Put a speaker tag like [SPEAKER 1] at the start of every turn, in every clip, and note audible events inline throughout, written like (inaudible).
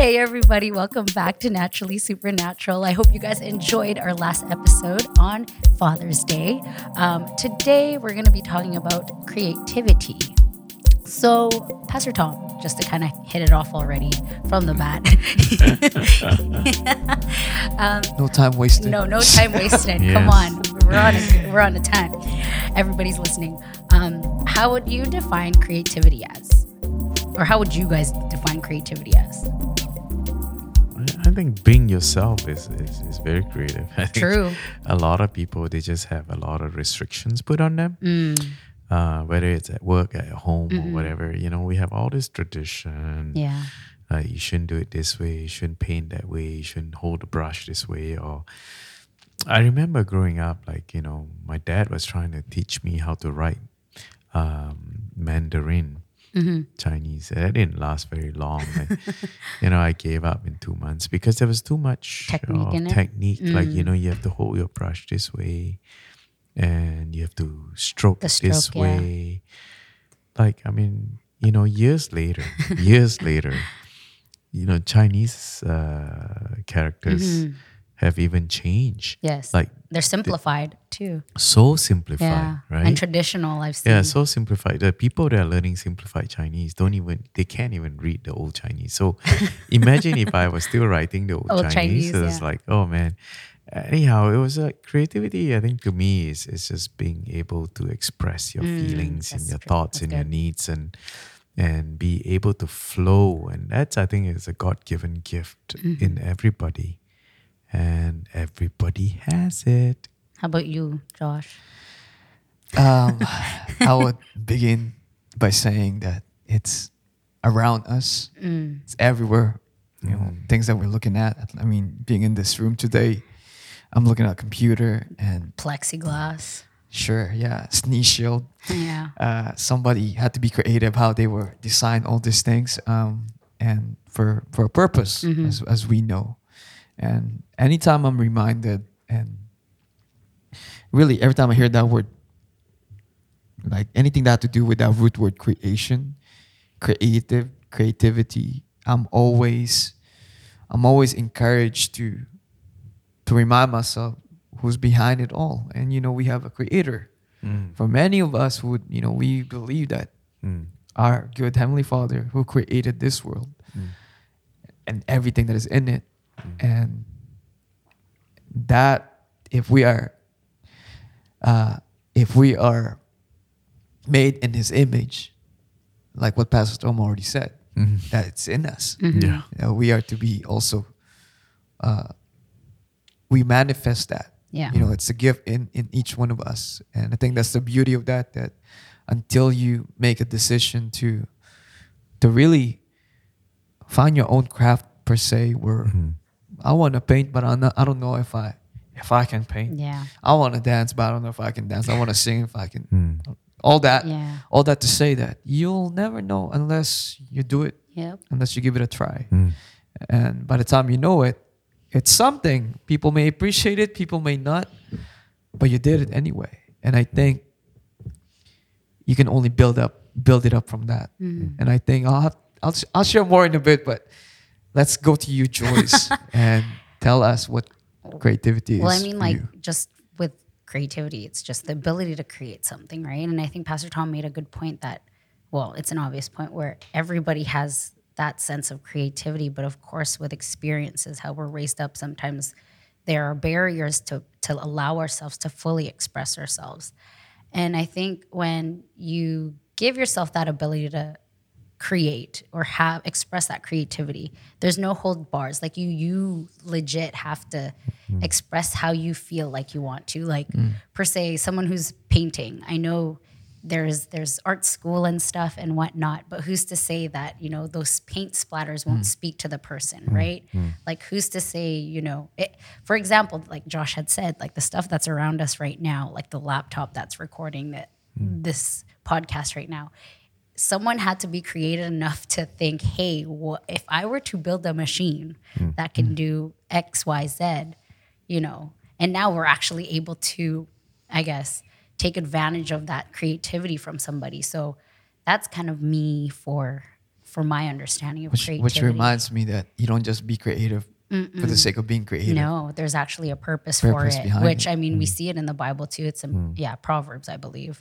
[SPEAKER 1] Hey, everybody, welcome back to Naturally Supernatural. I hope you guys enjoyed our last episode on Father's Day. Um, today, we're going to be talking about creativity. So, Pastor Tom, just to kind of hit it off already from the bat. (laughs)
[SPEAKER 2] um, no time wasted.
[SPEAKER 1] No, no time wasted. (laughs) yes. Come on, we're on a, we're on a time. Everybody's listening. Um, how would you define creativity as, or how would you guys define creativity as?
[SPEAKER 3] I think being yourself is, is, is very creative. (laughs) I
[SPEAKER 1] True.
[SPEAKER 3] a lot of people they just have a lot of restrictions put on them.
[SPEAKER 1] Mm.
[SPEAKER 3] Uh, whether it's at work, at home, mm-hmm. or whatever, you know, we have all this tradition.
[SPEAKER 1] Yeah.
[SPEAKER 3] Uh, you shouldn't do it this way. You shouldn't paint that way. You shouldn't hold the brush this way. Or I remember growing up, like you know, my dad was trying to teach me how to write um, Mandarin
[SPEAKER 1] mm-hmm.
[SPEAKER 3] Chinese. That didn't last very long. you know, I gave up in two months because there was too much
[SPEAKER 1] technique.
[SPEAKER 3] technique. Mm. Like you know, you have to hold your brush this way, and you have to stroke, stroke this yeah. way. Like I mean, you know, years later, (laughs) years later, you know, Chinese uh, characters. Mm-hmm have even changed.
[SPEAKER 1] Yes.
[SPEAKER 3] Like
[SPEAKER 1] they're simplified too.
[SPEAKER 3] So simplified,
[SPEAKER 1] yeah.
[SPEAKER 3] right?
[SPEAKER 1] And traditional, I've seen.
[SPEAKER 3] Yeah, so simplified. The people that are learning simplified Chinese don't even they can't even read the old Chinese. So (laughs) imagine if I was still writing the old, old Chinese. Chinese so it's like, oh man. Anyhow, it was a creativity. I think to me is is just being able to express your mm, feelings and your true. thoughts that's and good. your needs and and be able to flow. And that's I think is a God given gift mm-hmm. in everybody and everybody has it.
[SPEAKER 1] How about you, Josh?
[SPEAKER 2] Um, I would begin by saying that it's around us.
[SPEAKER 1] Mm.
[SPEAKER 2] It's everywhere. You know, mm. things that we're looking at. I mean, being in this room today, I'm looking at a computer and
[SPEAKER 1] plexiglass.
[SPEAKER 2] Sure, yeah, sneeze shield.
[SPEAKER 1] Yeah.
[SPEAKER 2] Uh, somebody had to be creative how they were design all these things, um, and for for a purpose, mm-hmm. as as we know. And anytime I'm reminded, and really every time I hear that word, like anything that had to do with that root word creation, creative, creativity, I'm always, I'm always encouraged to, to remind myself who's behind it all. And you know, we have a creator.
[SPEAKER 3] Mm.
[SPEAKER 2] For many of us who, you know, we believe that
[SPEAKER 3] mm.
[SPEAKER 2] our good heavenly Father who created this world
[SPEAKER 3] mm.
[SPEAKER 2] and everything that is in it. And that if we are uh, if we are made in his image, like what Pastor Tom already said,
[SPEAKER 3] mm-hmm.
[SPEAKER 2] that it's in us.
[SPEAKER 1] Mm-hmm.
[SPEAKER 3] Yeah.
[SPEAKER 2] You know, we are to be also uh, we manifest that.
[SPEAKER 1] Yeah.
[SPEAKER 2] You know, it's a gift in, in each one of us. And I think that's the beauty of that, that until you make a decision to to really find your own craft per se, where
[SPEAKER 3] mm-hmm.
[SPEAKER 2] I want to paint, but I'm not, I don't know if I if I can paint.
[SPEAKER 1] Yeah.
[SPEAKER 2] I want to dance, but I don't know if I can dance. I want to sing if I can.
[SPEAKER 3] Mm.
[SPEAKER 2] All that.
[SPEAKER 1] Yeah.
[SPEAKER 2] All that to say that you'll never know unless you do it.
[SPEAKER 1] Yep.
[SPEAKER 2] Unless you give it a try.
[SPEAKER 3] Mm.
[SPEAKER 2] And by the time you know it, it's something. People may appreciate it, people may not, but you did it anyway. And I think you can only build up build it up from that.
[SPEAKER 1] Mm.
[SPEAKER 2] And I think I'll have, I'll I'll share more in a bit, but let's go to you, Joyce, (laughs) and tell us what creativity
[SPEAKER 1] well,
[SPEAKER 2] is.
[SPEAKER 1] Well, I mean, like you. just with creativity, it's just the ability to create something, right? And I think Pastor Tom made a good point that, well, it's an obvious point where everybody has that sense of creativity, but of course, with experiences, how we're raised up, sometimes there are barriers to to allow ourselves to fully express ourselves. And I think when you give yourself that ability to create or have express that creativity there's no hold bars like you you legit have to mm. express how you feel like you want to like
[SPEAKER 2] mm.
[SPEAKER 1] per se someone who's painting i know there's there's art school and stuff and whatnot but who's to say that you know those paint splatters won't mm. speak to the person
[SPEAKER 2] mm.
[SPEAKER 1] right
[SPEAKER 3] mm.
[SPEAKER 1] like who's to say you know it, for example like josh had said like the stuff that's around us right now like the laptop that's recording that
[SPEAKER 3] mm.
[SPEAKER 1] this podcast right now someone had to be creative enough to think, hey, if I were to build a machine
[SPEAKER 3] mm.
[SPEAKER 1] that can hmm. do X, Y, Z, you know, and now we're actually able to, I guess, take advantage of that creativity from somebody. So that's kind of me for for my understanding of
[SPEAKER 2] which,
[SPEAKER 1] creativity.
[SPEAKER 2] which reminds me that you don't just be creative for the sake of being creative.
[SPEAKER 1] No, there's actually a purpose,
[SPEAKER 2] Purpose
[SPEAKER 1] for it, which
[SPEAKER 2] it.
[SPEAKER 1] I mean, we hmm. see it in the Bible too. It's in, hmm. yeah, Proverbs, I believe,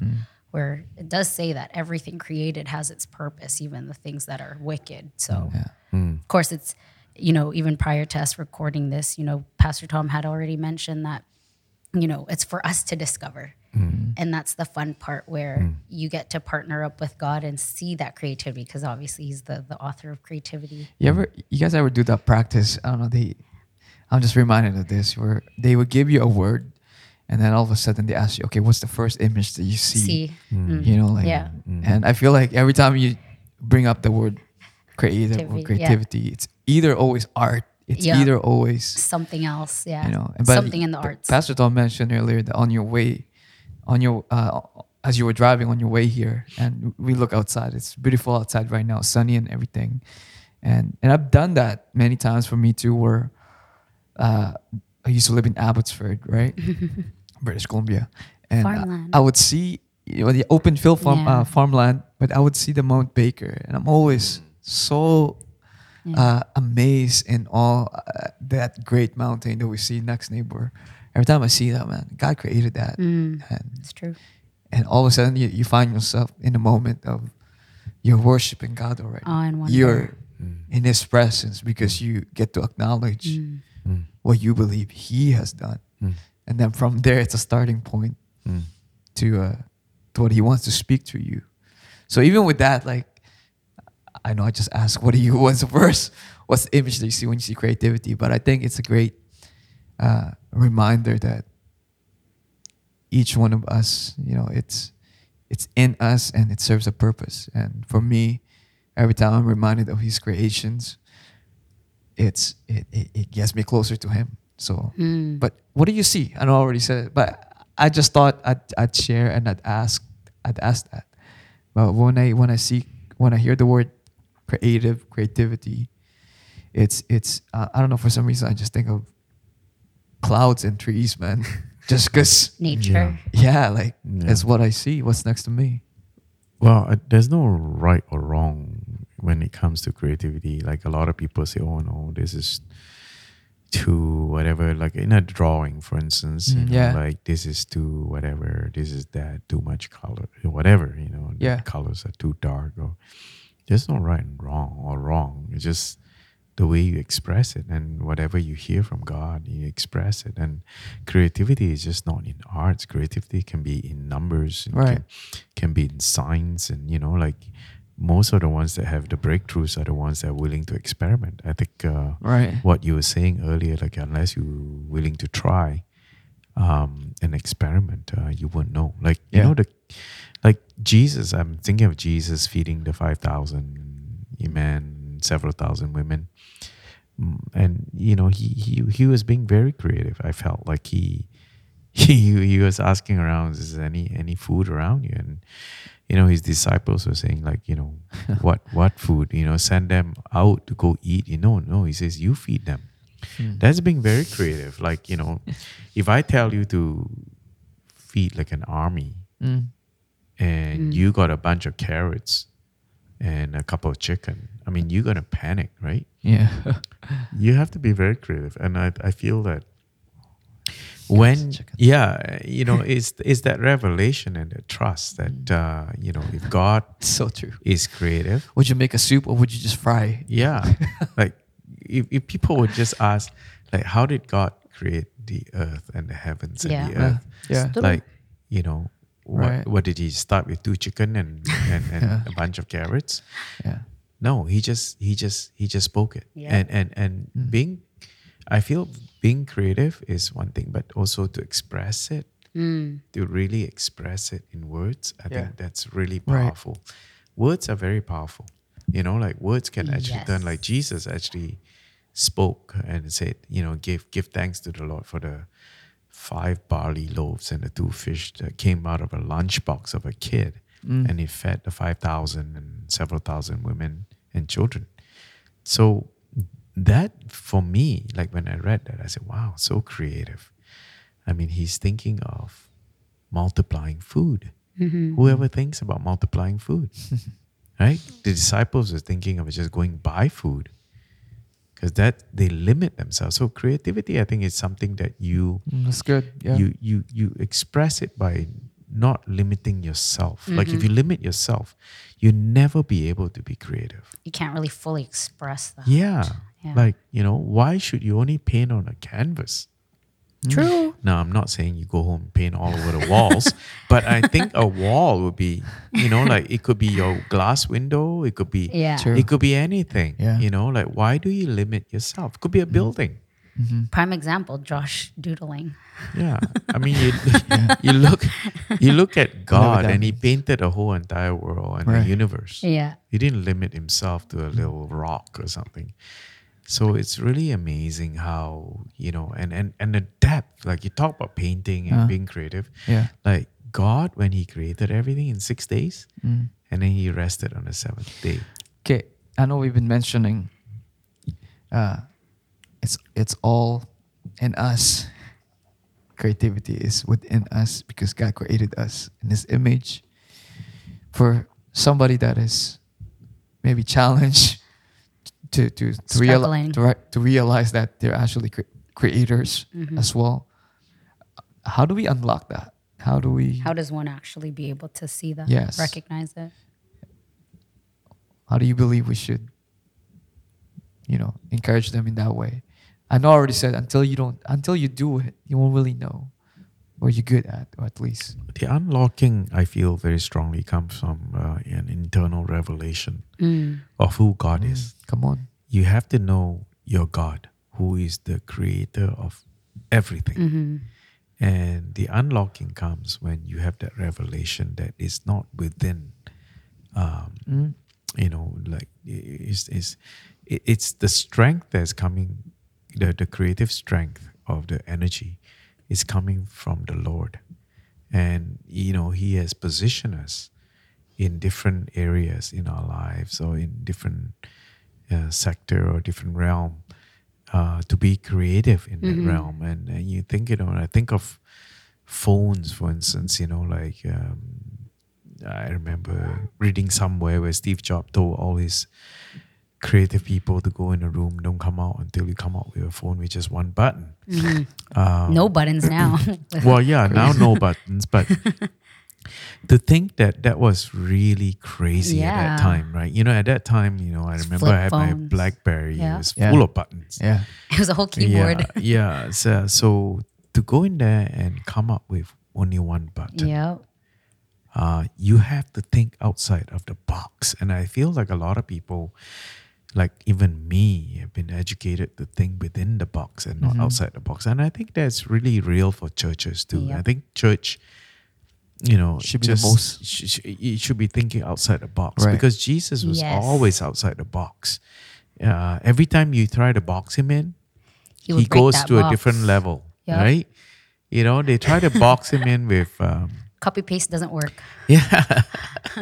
[SPEAKER 1] where it does say that everything created has its purpose, even the things that are wicked. So, mm, hmm. of course, it's, you know, even prior to us recording this, you know, Pastor Tom had already mentioned that, you know, it's for us to discover. Mm. And that's the fun part where hmm. you get to partner up with God and see that creativity because obviously He's the, the author of creativity.
[SPEAKER 2] You ever, you guys ever do that practice? I don't know. They, I'm just reminded of this where they would give you a word, and then all of a sudden they ask you, okay, what's the first image that you see?
[SPEAKER 1] See, Mm.
[SPEAKER 2] You know, like,
[SPEAKER 1] Yeah.
[SPEAKER 2] and I feel like every time you bring up the word creative
[SPEAKER 1] Creativity,
[SPEAKER 2] or
[SPEAKER 1] yeah.
[SPEAKER 2] creativity, it's either always art, it's
[SPEAKER 1] Yeah.
[SPEAKER 2] either always
[SPEAKER 1] something else. Yeah.
[SPEAKER 2] you know, but
[SPEAKER 1] something in the arts.
[SPEAKER 2] Pastor Tom mentioned earlier that on your way, on your uh, as you were driving on your way here, and we look outside. It's beautiful outside right now, sunny and everything, and and I've done that many times for me too. Where uh, I used to live in Abbotsford, right, (laughs) British Columbia, and I-
[SPEAKER 1] Farmland.
[SPEAKER 2] I would see you know the open field farm
[SPEAKER 1] Yeah.
[SPEAKER 2] uh, farmland, but I would see the Mount Baker, and I'm always so uh, amazed in all uh, that great mountain that we see next neighbor. Every time I see that, man, God created that,
[SPEAKER 1] Mm.
[SPEAKER 2] and
[SPEAKER 1] It's true.
[SPEAKER 2] and all of a sudden you, you find yourself in a moment of you're worshiping God already.
[SPEAKER 1] Awe and wonder.
[SPEAKER 2] You're in His presence because you get to acknowledge
[SPEAKER 1] Mm.
[SPEAKER 2] what you believe He has done, and then from there it's a starting point to uh, to what He wants to speak to you. So even with that, like I know I just asked, what do you? What's the verse? What's the image that you see when you see creativity? But I think it's a great uh, reminder that each one of us, you know, it's it's in us and it serves a purpose. And for me, every time I'm reminded of His creations, it's it it, it gets me closer to Him. So,
[SPEAKER 1] Mm.
[SPEAKER 2] but what do you see? I know I already said it, but I just thought I'd, I'd share and I'd ask I'd ask that. But when I when I see when I hear the word creative creativity, it's it's uh, I don't know for some reason I just think of clouds and trees, man. (laughs) just because
[SPEAKER 1] Nature.
[SPEAKER 2] yeah, like
[SPEAKER 3] Yeah.
[SPEAKER 2] that's what I see. What's next to me?
[SPEAKER 3] Well, uh, there's no right or wrong when it comes to creativity. Like a lot of people say, "Oh no, this is too whatever." Like in a drawing, for instance, you
[SPEAKER 2] Mm,
[SPEAKER 3] know,
[SPEAKER 2] yeah.
[SPEAKER 3] like this is too whatever. This is that too much color, whatever. You know, the
[SPEAKER 2] Yeah.
[SPEAKER 3] colors are too dark. Or there's no right and wrong or wrong. It's just the way you express it and whatever you hear from God, you express it. And creativity is just not in arts. Creativity can be in numbers, and
[SPEAKER 2] Right.
[SPEAKER 3] can, can be in science, and you know, like most of the ones that have the breakthroughs are the ones that are willing to experiment. I think uh,
[SPEAKER 2] Right.
[SPEAKER 3] what you were saying earlier, like unless you're willing to try um, an experiment, uh, you wouldn't know. Like you
[SPEAKER 2] Yeah.
[SPEAKER 3] know the, like Jesus. I'm thinking of Jesus feeding the five thousand men, several thousand women, Mm, and you know he he he was being very creative. I felt like he. (laughs) He, he was asking around, is there any any food around you? And you know his disciples were saying like, you know, (laughs) what what food? You know, send them out to go eat. You know, no, he says you feed them. That's being very creative. Like you know, if I tell you to feed like an army,
[SPEAKER 2] Mm.
[SPEAKER 3] and you got a bunch of carrots and a couple of chicken, I mean, you're gonna panic, right?
[SPEAKER 2] Yeah.
[SPEAKER 3] you have to be very creative and i, I feel that when yeah you know (laughs) is is that revelation and the trust that uh you know if god (laughs)
[SPEAKER 2] so true.
[SPEAKER 3] is creative
[SPEAKER 2] Would you make a soup or would you just fry?
[SPEAKER 3] yeah (laughs) like if, if people would just ask like how did god create the earth and the heavens and the
[SPEAKER 2] Yeah.
[SPEAKER 3] earth
[SPEAKER 2] Yeah.
[SPEAKER 1] True.
[SPEAKER 3] like you know what,
[SPEAKER 2] Right.
[SPEAKER 3] what did he start with two chicken and and, and
[SPEAKER 2] Yeah.
[SPEAKER 3] a bunch of carrots
[SPEAKER 2] Yeah.
[SPEAKER 3] no he just he just he just spoke it
[SPEAKER 1] Yeah.
[SPEAKER 3] and and and being i feel being creative is one thing but also to express it
[SPEAKER 1] Mm.
[SPEAKER 3] to really express it in words i
[SPEAKER 2] Yeah.
[SPEAKER 3] think that's really
[SPEAKER 2] Right.
[SPEAKER 3] powerful words are very powerful you know like words can actually turn like jesus actually spoke and said you know give give thanks to the lord for the five barley loaves and the two fish that came out of a lunchbox of a kid
[SPEAKER 2] Mm.
[SPEAKER 3] and he fed the 5000 and several thousand women and children so that for me like when i read that i said wow so creative i mean he's thinking of multiplying food
[SPEAKER 1] Mm-hmm.
[SPEAKER 3] whoever thinks about multiplying food (laughs) right? The disciples were thinking of just going buy food because that they limit themselves. So creativity, I think, is something that you
[SPEAKER 2] that's good. Yeah.
[SPEAKER 3] you you you express it by not limiting yourself. Like if you limit yourself, you never be able to be creative.
[SPEAKER 1] You can't really fully express that.
[SPEAKER 3] Yeah.
[SPEAKER 1] Yeah.
[SPEAKER 3] Like, you know, why should you only paint on a canvas? Mm.
[SPEAKER 1] True.
[SPEAKER 3] Now, I'm not saying you go home and paint all over the walls, (laughs) but I think a wall would be, you know, like it could be your glass window, it could be
[SPEAKER 1] Yeah.
[SPEAKER 2] True.
[SPEAKER 3] it could be anything.
[SPEAKER 2] Yeah.
[SPEAKER 3] You know, like why do you limit yourself? It could be a mm-hmm. building. Mm-hmm.
[SPEAKER 1] Prime example, Josh doodling.
[SPEAKER 3] Yeah, I mean, (laughs) you, (laughs) you look, you look at God, and He painted a whole entire world and
[SPEAKER 2] Right.
[SPEAKER 3] a universe.
[SPEAKER 1] Yeah.
[SPEAKER 3] He didn't limit himself to a little rock or something. So it's really amazing how you know, and and and the depth. Like you talk about painting and
[SPEAKER 2] Uh.
[SPEAKER 3] being creative.
[SPEAKER 2] yeah.
[SPEAKER 3] Like God, when He created everything in six days,
[SPEAKER 2] Mm.
[SPEAKER 3] and then He rested on the seventh day.
[SPEAKER 2] Okay, I know we've been mentioning uh it's it's all in us. Creativity is within us because God created us in his image. For somebody that is maybe challenged to to to, real,
[SPEAKER 1] Struggling.
[SPEAKER 2] to, to realize that they're actually cre- creators mm-hmm. as well. How do we unlock that? How do we
[SPEAKER 1] How does one actually be able to see that?
[SPEAKER 2] Yes.
[SPEAKER 1] Recognize it?
[SPEAKER 2] how do you believe we should you know encourage them in that way i know i already said until you don't until you do it you won't really know what you're good at or at least
[SPEAKER 3] The unlocking, I feel very strongly, comes from uh, an internal revelation
[SPEAKER 1] Mm.
[SPEAKER 3] of who God is.
[SPEAKER 2] come on
[SPEAKER 3] you have to know your God, who is the creator of everything.
[SPEAKER 1] Mm-hmm.
[SPEAKER 3] And the unlocking comes when you have that revelation that is not within, um,
[SPEAKER 2] Mm.
[SPEAKER 3] you know, like is is it's the strength that's coming, the the creative strength of the energy is coming from the Lord, and you know He has positioned us in different areas in our lives or in different uh, sector or different realm uh, to be creative in that realm. And, and you think, you know, I think of phones, for instance, you know, like um, I remember reading somewhere where Steve Jobs told all his creative people to go in a room, don't come out until you come out with a phone with just one button. Um,
[SPEAKER 1] no buttons now. (laughs)
[SPEAKER 3] well, yeah, now no (laughs) buttons, but to think that that was really crazy at that time, right? You know, at that time, you know, I remember I
[SPEAKER 1] flip
[SPEAKER 3] had my. BlackBerry.
[SPEAKER 1] Yeah.
[SPEAKER 3] It was
[SPEAKER 2] Yeah.
[SPEAKER 3] full of buttons.
[SPEAKER 2] yeah (laughs)
[SPEAKER 1] it was a whole keyboard.
[SPEAKER 3] Yeah, yeah. So, so to go in there and come up with only one button,
[SPEAKER 1] Yeah.
[SPEAKER 3] uh, you have to think outside of the box. And I feel like a lot of people, like even me, have been educated to think within the box and not outside the box. And I think that's really real for churches too.
[SPEAKER 1] Yep.
[SPEAKER 3] I think church, you know,
[SPEAKER 2] Should be the most-
[SPEAKER 3] sh- you should be thinking outside the box
[SPEAKER 2] Right.
[SPEAKER 3] because Jesus was
[SPEAKER 1] Yes.
[SPEAKER 3] always outside the box. Uh, every time you try to box him in,
[SPEAKER 1] He,
[SPEAKER 3] he, goes to a different level,
[SPEAKER 1] Yep.
[SPEAKER 3] right? You know, they try to box him in with. Um,
[SPEAKER 1] Copy paste doesn't work.
[SPEAKER 3] yeah.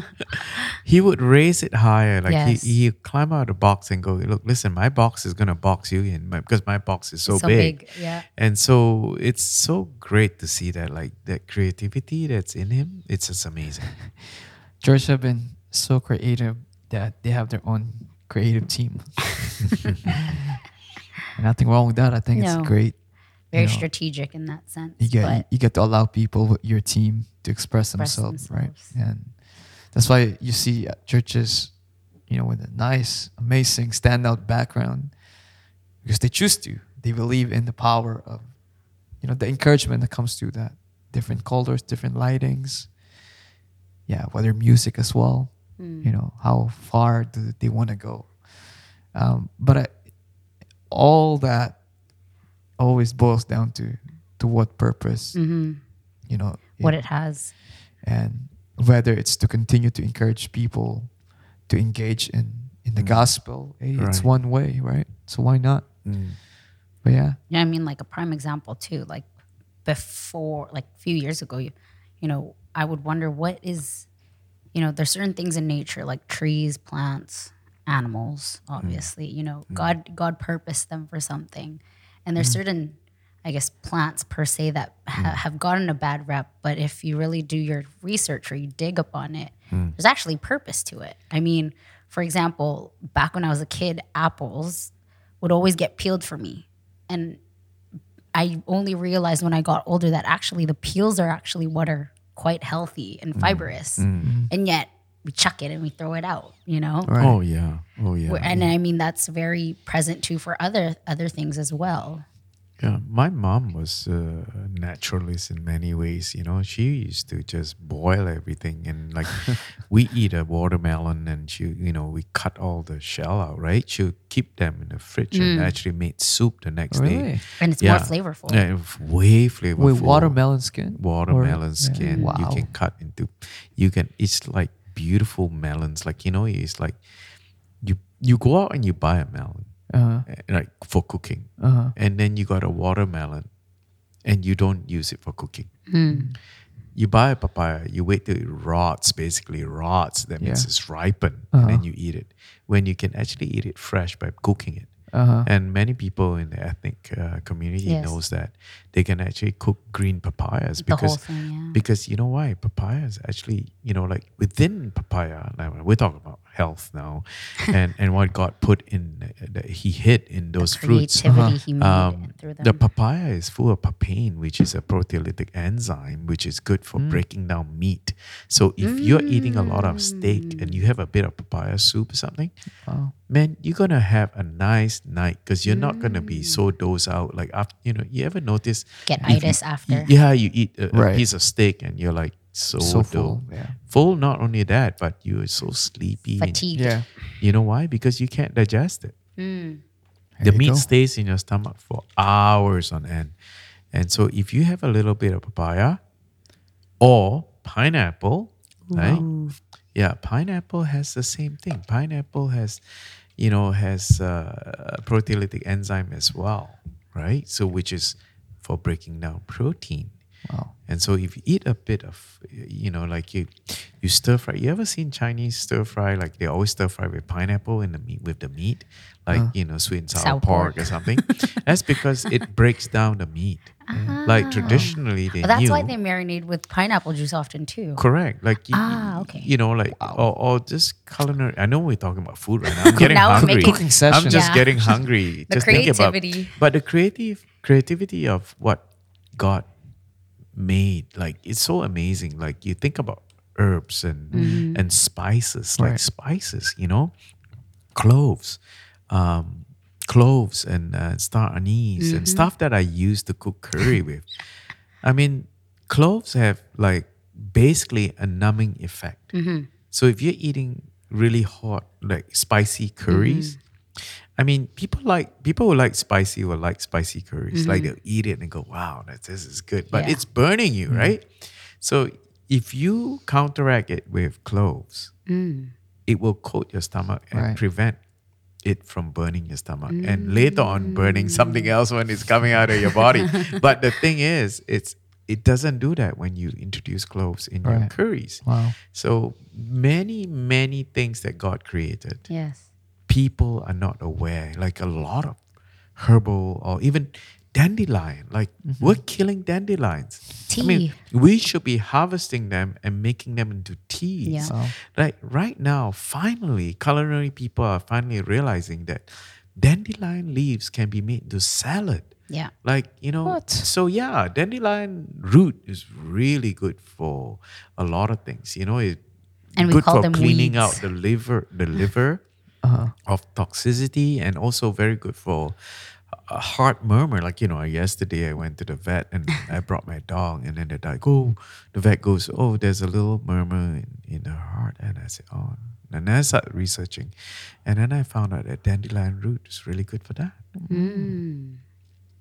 [SPEAKER 3] (laughs) he would raise it higher. Like
[SPEAKER 1] Yes.
[SPEAKER 3] he, he climb out of the box and go, look, listen, my box is gonna box you in my, because my box is so,
[SPEAKER 1] so
[SPEAKER 3] big.
[SPEAKER 1] big. Yeah.
[SPEAKER 3] And so it's so great to see that like that creativity that's in him. It's just amazing. (laughs)
[SPEAKER 2] George have been so creative that they have their own creative team (laughs) nothing wrong with that i think
[SPEAKER 1] No.
[SPEAKER 2] it's great
[SPEAKER 1] Very
[SPEAKER 2] know,
[SPEAKER 1] strategic in that sense.
[SPEAKER 2] you get
[SPEAKER 1] but
[SPEAKER 2] you get to allow people your team to express,
[SPEAKER 1] Express
[SPEAKER 2] themselves, right? and that's why you see churches you know with a nice amazing standout background because they choose to. They believe in the power of you know the encouragement that comes through that. Different colors different lightings. Yeah whether music as well
[SPEAKER 1] mm,
[SPEAKER 2] you know how far do they want to go. Um, but I, all that always boils down to to what purpose
[SPEAKER 1] hmm
[SPEAKER 2] you know
[SPEAKER 1] what
[SPEAKER 2] it-
[SPEAKER 1] it has.
[SPEAKER 2] and whether it's to continue to encourage people to engage in in the
[SPEAKER 3] Mm.
[SPEAKER 2] gospel hey, it's one way right so why not
[SPEAKER 3] Mm.
[SPEAKER 2] but yeah
[SPEAKER 1] Yeah, I mean, like a prime example too. Like before, like a few years ago, you, you know, I would wonder what is, you know, there's certain things in nature like trees, plants, animals. Obviously, you know, God God purposed them for something, and there's certain. I guess, plants per se that ha- hmm. have gotten a bad rep. But if you really do your research or you dig upon it, hmm. there's actually purpose to it. I mean, for example, back when I was a kid, apples would always get peeled for me. And I only realized when I got older that actually the peels are actually what are quite healthy and hmm. fibrous. And yet we chuck it and we throw it out, you know?
[SPEAKER 3] Oh yeah. Oh yeah.
[SPEAKER 1] Where- And I mean that's very present too for other other things as well.
[SPEAKER 3] Yeah, my mom was uh, a naturalist in many ways. You know, she used to just boil everything, and like (laughs) we eat a watermelon, and she, you know, we cut all the shell out, right? She'll keep them in the fridge and mm. actually made soup the next day.
[SPEAKER 2] Really?
[SPEAKER 1] And it's
[SPEAKER 3] Yeah,
[SPEAKER 1] more flavorful.
[SPEAKER 3] Yeah, way flavorful.
[SPEAKER 2] With watermelon skin?
[SPEAKER 3] watermelon skin.
[SPEAKER 2] Wow.
[SPEAKER 3] You can cut into, you can. It's like beautiful melons. Like you know, it's like you you go out and you buy a melon,
[SPEAKER 2] Uh-huh.
[SPEAKER 3] like for cooking,
[SPEAKER 2] Uh-huh.
[SPEAKER 3] and then you got a watermelon, and you don't use it for cooking. You buy a papaya, you wait till it rots, basically rots. That means
[SPEAKER 2] Yeah.
[SPEAKER 3] it's ripened, and then you eat it. When you can actually eat it fresh by cooking it.
[SPEAKER 2] Uh-huh.
[SPEAKER 3] And many people in the ethnic uh, community
[SPEAKER 1] Yes.
[SPEAKER 3] knows that they can actually cook green papayas because
[SPEAKER 1] thing, yeah.
[SPEAKER 3] because you know why papayas actually you know like within papaya like we're talking about health now and and what god put in that he hid in those fruits
[SPEAKER 1] Creativity he made uh-huh. um,
[SPEAKER 3] the papaya is full of papain, which is a proteolytic enzyme, which is good for mm. breaking down meat. So if you're eating a lot of steak and you have a bit of papaya soup or something,
[SPEAKER 2] Wow.
[SPEAKER 3] man, you're gonna have a nice night because you're not gonna be mm. so dozed out. Like after, you know, you ever notice
[SPEAKER 1] Get
[SPEAKER 3] if you-
[SPEAKER 1] itis after.
[SPEAKER 3] Yeah, you eat a, a piece of steak and you're like so,
[SPEAKER 2] So full, yeah.
[SPEAKER 3] Full. Not only that, but you're so sleepy. and-
[SPEAKER 2] Yeah.
[SPEAKER 3] you know why? Because you can't digest it
[SPEAKER 1] Mm.
[SPEAKER 3] the meat
[SPEAKER 2] go.
[SPEAKER 3] stays in your stomach for hours on end. And so if you have a little bit of papaya or pineapple, right? Yeah, pineapple has the same thing. Pineapple has, you know, has uh, a proteolytic enzyme as well, right? So which is for breaking down protein.
[SPEAKER 2] Wow.
[SPEAKER 3] And so if you eat a bit of, you know, like you, you stir fry. You ever seen Chinese stir fry? Like they always stir fry with pineapple in the meat with the meat, like you know, sweet and sour,
[SPEAKER 1] Sour
[SPEAKER 3] pork,
[SPEAKER 1] pork.
[SPEAKER 3] or something. (laughs) that's because it breaks down the meat. Like traditionally, they
[SPEAKER 1] But that's
[SPEAKER 3] knew.
[SPEAKER 1] why they marinate with pineapple juice often too.
[SPEAKER 3] Correct. Like you,
[SPEAKER 1] Ah, okay.
[SPEAKER 3] You know, like or, or just culinary. I know we're talking about food right now. I'm (laughs) getting
[SPEAKER 1] Now
[SPEAKER 3] hungry.
[SPEAKER 1] making-
[SPEAKER 3] I'm just
[SPEAKER 1] Yeah.
[SPEAKER 3] getting hungry. (laughs)
[SPEAKER 1] The
[SPEAKER 3] just thinking about.
[SPEAKER 1] creativity.
[SPEAKER 3] But the creative creativity of what God made, like it's so amazing. Like you think about herbs and
[SPEAKER 1] Mm-hmm.
[SPEAKER 3] and spices, like
[SPEAKER 2] Right.
[SPEAKER 3] spices. You know, cloves. Um, cloves and uh, star anise
[SPEAKER 1] Mm-hmm.
[SPEAKER 3] and stuff that I use to cook curry with. I mean, cloves have like basically a numbing effect.
[SPEAKER 1] Mm-hmm.
[SPEAKER 3] So if you're eating really hot, like spicy curries, I mean, people like people who like spicy will like spicy curries. Like mm-hmm. they'll eat it and go, "Wow, that this is good," but
[SPEAKER 1] Yeah.
[SPEAKER 3] it's burning you, mm-hmm. right? So if you counteract it with cloves, mm. it will coat your stomach and
[SPEAKER 2] Right.
[SPEAKER 3] prevent it from burning your stomach and mm. later on burning something else when it's coming out of your body. (laughs) but the thing is, it's it doesn't do that when you introduce cloves in your curries.
[SPEAKER 2] Wow.
[SPEAKER 3] So many, many things that God created,
[SPEAKER 1] Yes.
[SPEAKER 3] People are not aware. Like a lot of herbal or even dandelion. Like mm-hmm. we're killing dandelions. I mean, we should be harvesting them and making them into teas.
[SPEAKER 1] Yeah.
[SPEAKER 2] Wow.
[SPEAKER 3] Like right now, finally, culinary people are finally realizing that dandelion leaves can be made into salad.
[SPEAKER 1] Yeah.
[SPEAKER 3] Like, you know,
[SPEAKER 2] What?
[SPEAKER 3] so yeah, dandelion root is really good for a lot of things. You know, it
[SPEAKER 1] And we
[SPEAKER 3] good
[SPEAKER 1] call
[SPEAKER 3] for
[SPEAKER 1] them
[SPEAKER 3] cleaning
[SPEAKER 1] weeds.
[SPEAKER 3] out the liver, the liver (laughs) (laughs)
[SPEAKER 2] Uh-huh.
[SPEAKER 3] of toxicity, and also very good for a heart murmur. Like you know, yesterday I went to the vet and (laughs) I brought my dog, and then the dog, oh, the vet goes, oh, there's a little murmur in, in her heart, and I said, oh, and then I started researching, and then I found out that dandelion root is really good for that,
[SPEAKER 1] Mm.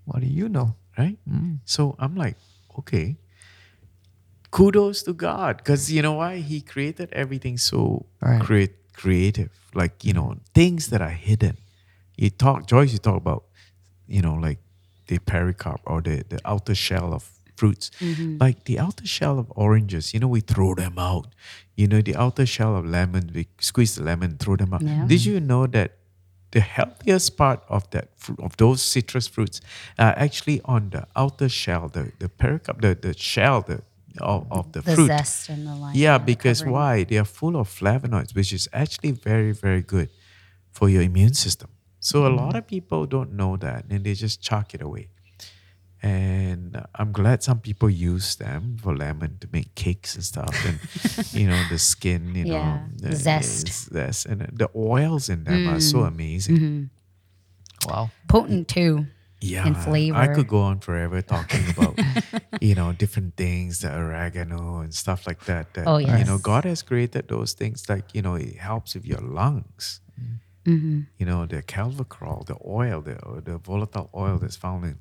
[SPEAKER 2] What do you know?
[SPEAKER 3] right? So I'm like, okay. Kudos to God, because you know why He created everything so
[SPEAKER 2] Right.
[SPEAKER 3] create creative, like you know things that are hidden. You talk, Joyce. You talk about, you know, like the pericarp or the the outer shell of fruits, mm-hmm. like the outer shell of oranges. You know, we throw them out. You know, the outer shell of lemon, we squeeze the lemon, throw them out.
[SPEAKER 1] Yeah.
[SPEAKER 3] Did you know that the healthiest part of that of those citrus fruits are actually on the outer shell, the the pericarp, the, the shell the, of, of the,
[SPEAKER 1] The
[SPEAKER 3] fruit.
[SPEAKER 1] zest and the lime.
[SPEAKER 3] Yeah, because
[SPEAKER 1] covering.
[SPEAKER 3] why? They are full of flavonoids, which is actually very, very good for your immune system. So a lot mm. of people don't know that and they just chuck it away. And I'm glad some people use them for lemon to make cakes and stuff. And, (laughs) you know, the skin, you
[SPEAKER 1] Yeah,
[SPEAKER 3] know,
[SPEAKER 1] the zest.
[SPEAKER 3] zest. And the oils in them are so mm. amazing. Mm-hmm.
[SPEAKER 2] Wow.
[SPEAKER 1] Potent too.
[SPEAKER 3] Yeah,
[SPEAKER 1] and
[SPEAKER 3] I could go on forever talking about, (laughs) you know, different things, the oregano and stuff like that. that
[SPEAKER 1] Oh,
[SPEAKER 3] You know. God has created those things like, you know, it helps with your lungs.
[SPEAKER 1] Mm-hmm.
[SPEAKER 3] You know, the carvacrol, the oil, the, the volatile oil that's found in,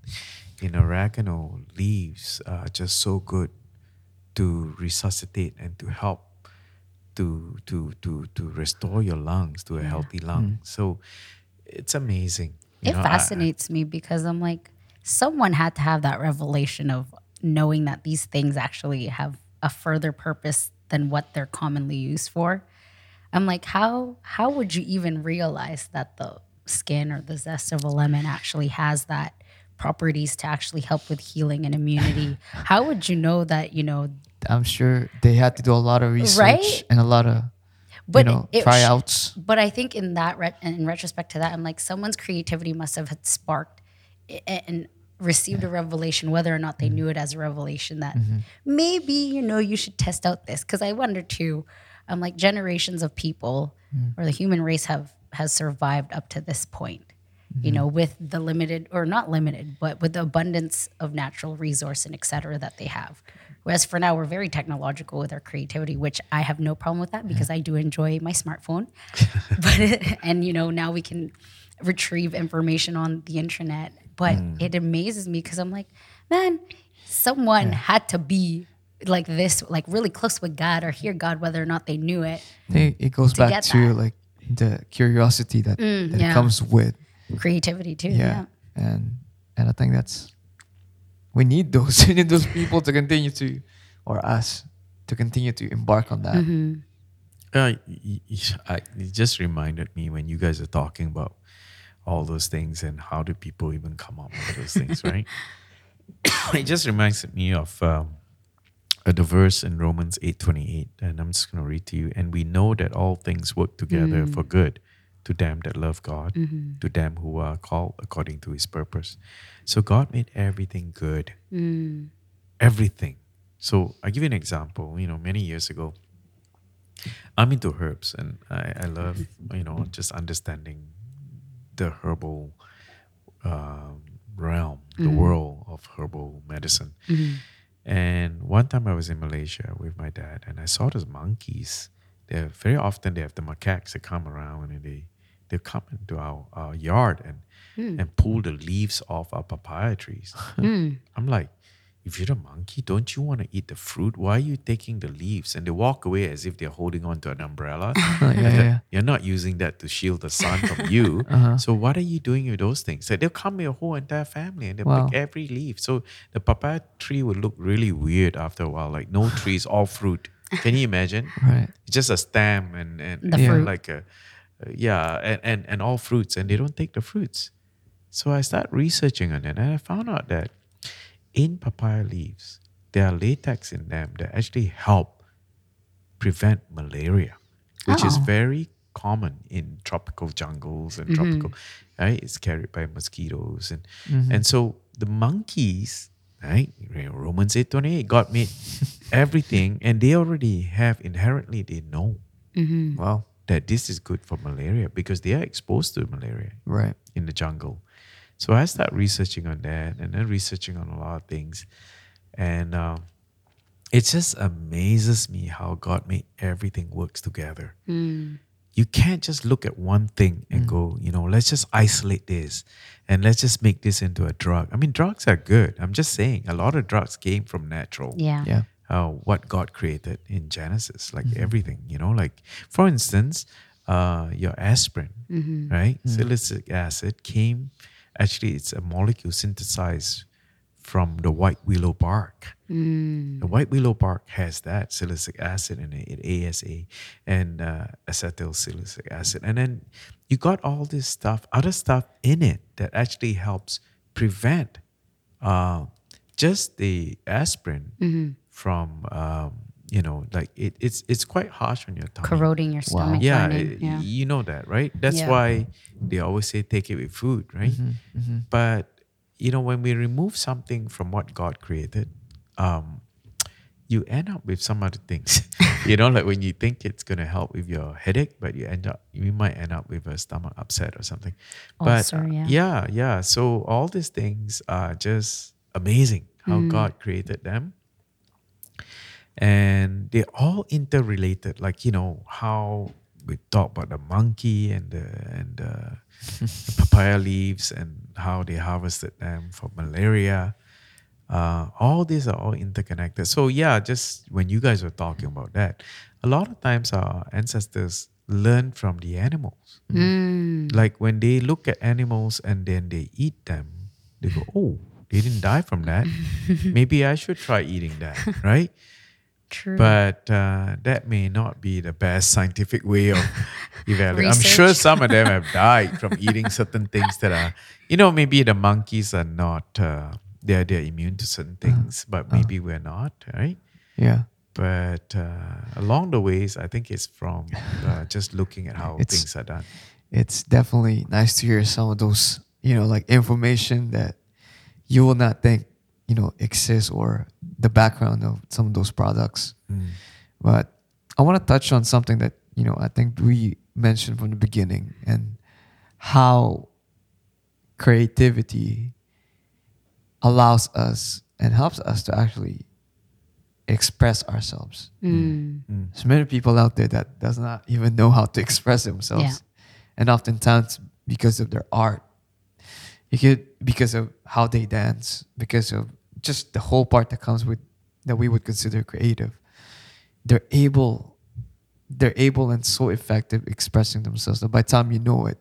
[SPEAKER 3] in oregano leaves are just so good to resuscitate and to help to to to to restore your lungs to a healthy lung. So it's amazing. You
[SPEAKER 1] It
[SPEAKER 3] know, I- I-
[SPEAKER 1] fascinates me because I'm like, someone had to have that revelation of knowing that these things actually have a further purpose than what they're commonly used for. I'm like, how how would you even realize that the skin or the zest of a lemon actually has that properties to actually help with healing and immunity? (laughs) how would you know that, you know,
[SPEAKER 2] I'm sure they had to do a lot of research
[SPEAKER 1] Right?
[SPEAKER 2] and a lot of
[SPEAKER 1] But
[SPEAKER 2] you know
[SPEAKER 1] it-
[SPEAKER 2] tryouts.
[SPEAKER 1] But I think in that ret- in retrospect to that, I'm like someone's creativity must have had sparked and received a revelation, whether or not they
[SPEAKER 2] Mm-hmm.
[SPEAKER 1] knew it as a revelation that maybe you know you should test out this. Because I wonder too, I'm like generations of people
[SPEAKER 2] Mm.
[SPEAKER 1] or the human race have has survived up to this point.
[SPEAKER 2] Mm-hmm.
[SPEAKER 1] You know, with the limited or not limited, but with the abundance of natural resource and et cetera that they have. Whereas for now, we're very technological with our creativity, which I have no problem with that because I do enjoy my smartphone. (laughs) but and you know now we can retrieve information on the internet. But
[SPEAKER 3] Mm.
[SPEAKER 1] it amazes me because I'm like, man, someone had to be like this, like really close with God or hear God, whether or not they knew it.
[SPEAKER 2] I it goes
[SPEAKER 1] to
[SPEAKER 2] back to
[SPEAKER 1] that.
[SPEAKER 2] like the curiosity that, that
[SPEAKER 1] yeah.
[SPEAKER 2] comes with
[SPEAKER 1] Creativity too.
[SPEAKER 2] yeah.
[SPEAKER 1] Yeah.
[SPEAKER 2] and and I think that's we need those (laughs) we need those people to continue to or us to continue to embark on that.
[SPEAKER 1] Mm-hmm.
[SPEAKER 3] Uh, y- y- I, it just reminded me when you guys are talking about all those things and how do people even come up with those things, (laughs) right? it just reminds me of um, a verse in Romans eight twenty eight, and I'm just going to read to you. And we know that all things work together for good to them that love God, mm-hmm. to them who are called according to His purpose. So God made everything good, mm. everything. So I give you an example. You know, many years ago, I'm into herbs and I, I love, you know, just understanding the herbal um, realm, the mm-hmm. world of herbal medicine. Mm-hmm. And one time I was in Malaysia with my dad and I saw those monkeys. They're very often they have the macaques that come around and they they come into our, our yard and and pull the leaves off our papaya trees. (laughs) (laughs) I'm like, if you're a monkey, don't you want to eat the fruit? Why are you taking the leaves? And they walk away as if they're holding on to an umbrella. (laughs)
[SPEAKER 2] yeah, yeah, yeah.
[SPEAKER 3] You're not using that to shield the sun from you.
[SPEAKER 2] Uh-huh.
[SPEAKER 3] So what are you doing with those things? So they'll come with your whole entire family and they'll
[SPEAKER 2] Wow.
[SPEAKER 3] pick every leaf. So the papaya tree would look really weird after a while, like no trees, all fruit. Can you imagine?
[SPEAKER 2] Right.
[SPEAKER 3] It's just a stem and, and, and
[SPEAKER 1] fruit.
[SPEAKER 3] like a, yeah, and, and, and all fruits, and they don't take the fruits. So I started researching on it, and I found out that in papaya leaves, there are latex in them that actually help prevent malaria, which is
[SPEAKER 1] Oh.
[SPEAKER 3] very common in tropical jungles and mm-hmm. tropical, right? It's carried by mosquitoes. And, mm-hmm. and so the monkeys, right? Romans 8 28, God made everything, and they already have inherently, they know mm-hmm.
[SPEAKER 2] Wow.
[SPEAKER 3] That this is good for malaria because they are exposed to malaria
[SPEAKER 2] Right.
[SPEAKER 3] in the jungle. So I start researching on that and then researching on a lot of things. And um, it just amazes me how God made everything works together. You can't just look at one thing and go, you know, let's just isolate this and let's just make this into a drug. I mean, drugs are good. I'm just saying, a lot of drugs came from natural
[SPEAKER 1] Yeah.
[SPEAKER 2] Yeah.
[SPEAKER 3] Uh, what God created in Genesis, like everything, you know, like for instance, uh, your aspirin, right? Salicylic acid came, actually, it's a molecule synthesized from the white willow bark. The white willow bark has that salicylic acid in it, ASA, and uh, acetylsalicylic acid. And then you got all this stuff, other stuff in it that actually helps prevent uh, just the aspirin from, um, you know, like it, it's it's quite harsh on your tummy.
[SPEAKER 1] Corroding your stomach.
[SPEAKER 3] Yeah, it-
[SPEAKER 1] yeah.
[SPEAKER 3] you know that, right? That's
[SPEAKER 1] Yeah.
[SPEAKER 3] why they always say take it with food, right? But you know, when we remove something from what God created, um, you end up with some other things. (laughs) you know, like when you think it's gonna help with your headache, but you end up you might end up with a stomach upset or something. But
[SPEAKER 1] Ulcer,
[SPEAKER 3] uh,
[SPEAKER 1] yeah.
[SPEAKER 3] yeah, yeah. So all these things are just amazing how
[SPEAKER 1] Mm.
[SPEAKER 3] God created them and they're all interrelated. Like you know how we talk about the monkey and the and the, the (laughs) papaya leaves and how they harvested them for malaria. Uh, all these are all interconnected. So yeah, just when you guys were talking about that, a lot of times our ancestors learned from the animals.
[SPEAKER 1] Mm.
[SPEAKER 3] Like when they look at animals and then they eat them, they go, "Oh, they didn't die from that. (laughs) Maybe I should try eating that." Right?
[SPEAKER 1] True.
[SPEAKER 3] but uh, that may not be the best scientific way of (laughs) evaluating. I'm sure some of them have (laughs) died from eating certain things that are, you know, maybe the monkeys are not, uh, they're, they're immune to certain
[SPEAKER 2] Uh-huh.
[SPEAKER 3] things, but maybe we're not, right?
[SPEAKER 2] Yeah.
[SPEAKER 3] But uh, along the ways, I think it's from uh, just looking at how
[SPEAKER 2] It's-
[SPEAKER 3] things are done.
[SPEAKER 2] It's definitely nice to hear some of those, you know, like information that you will not think, you know, exists or the background of some of those products. Mm. But I want to touch on something that, you know, I think we mentioned from the beginning and how creativity allows us and helps us to actually express ourselves.
[SPEAKER 1] Mm. mm. mm.
[SPEAKER 2] There's many people out there that does not even know how to (laughs) express themselves,
[SPEAKER 1] Yeah.
[SPEAKER 2] and oftentimes because of their art, you could because of how they dance, because of just the whole part that comes with that we would consider creative. They're able, they're able and so effective expressing themselves that by the time you know it,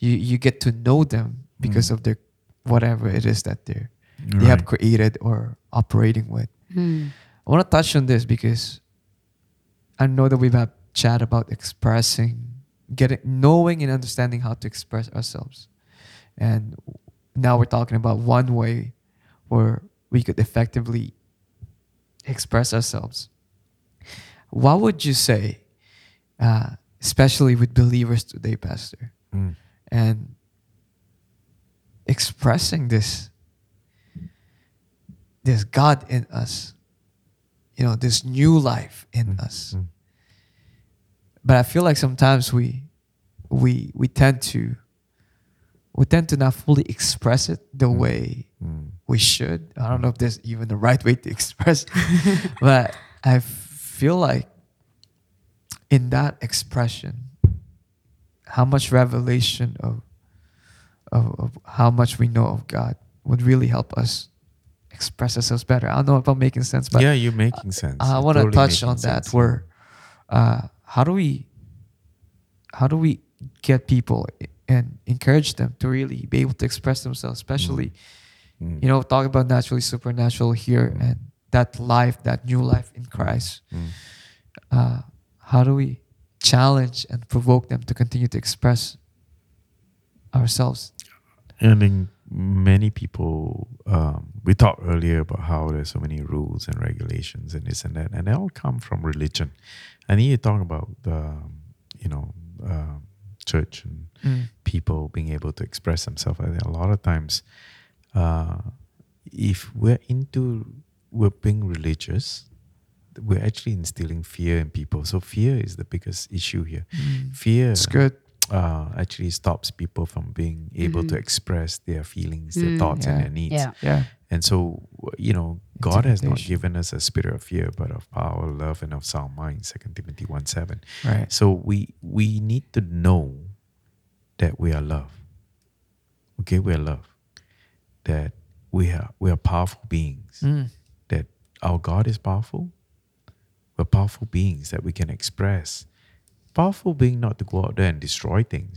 [SPEAKER 2] you you get to know them because of their whatever it is that they're they have created or operating with.
[SPEAKER 1] Mm.
[SPEAKER 2] I want to touch on this because I know that we've had chat about expressing, getting, knowing and understanding how to express ourselves. And now we're talking about one way where we could effectively express ourselves. What would you say, uh, especially with believers today, Pastor,
[SPEAKER 3] Mm.
[SPEAKER 2] and expressing this this God in us, you know, this new life in us.
[SPEAKER 3] mm.
[SPEAKER 2] But I feel like sometimes we we we tend to we tend to not fully express it the way
[SPEAKER 3] Mm.
[SPEAKER 2] We should. I don't know if there's even the right way to (laughs) express, (laughs) but I feel like in that expression, how much revelation of, of of how much we know of God would really help us express ourselves better. I don't know if I'm making sense, but
[SPEAKER 3] yeah, you're making sense.
[SPEAKER 2] I
[SPEAKER 3] You're
[SPEAKER 2] want to
[SPEAKER 3] totally
[SPEAKER 2] touch on that.
[SPEAKER 3] sense.
[SPEAKER 2] Where, uh, how do we, how do we get people and encourage them to really be able to express themselves, especially,
[SPEAKER 3] Mm.
[SPEAKER 2] you know, talk about naturally supernatural here and that life, that new life in Christ.
[SPEAKER 3] Mm.
[SPEAKER 2] Uh, how do we challenge and provoke them to continue to express ourselves?
[SPEAKER 3] And then many people, um, we talked earlier about how there's so many rules and regulations and this and that, and they all come from religion. And then you talk about the, you know, um church and
[SPEAKER 2] Mm.
[SPEAKER 3] people being able to express themselves. I think a lot of times, uh, if we're into we're being religious, we're actually instilling fear in people. So fear is the biggest issue here. Fear
[SPEAKER 2] It's good.
[SPEAKER 3] uh, actually stops people from being able to express their feelings, their
[SPEAKER 1] Mm.
[SPEAKER 3] thoughts, and their needs.
[SPEAKER 1] Yeah.
[SPEAKER 2] Yeah.
[SPEAKER 3] And so, you know, God has not given us a spirit of fear, but of power, love, and of sound mind. Second Timothy one seven.
[SPEAKER 2] Right.
[SPEAKER 3] So we we need to know that we are love. Okay, we are love. That we are we are powerful beings.
[SPEAKER 2] Mm.
[SPEAKER 3] That our God is powerful. We're powerful beings that we can express. Powerful being not to go out there and destroy things,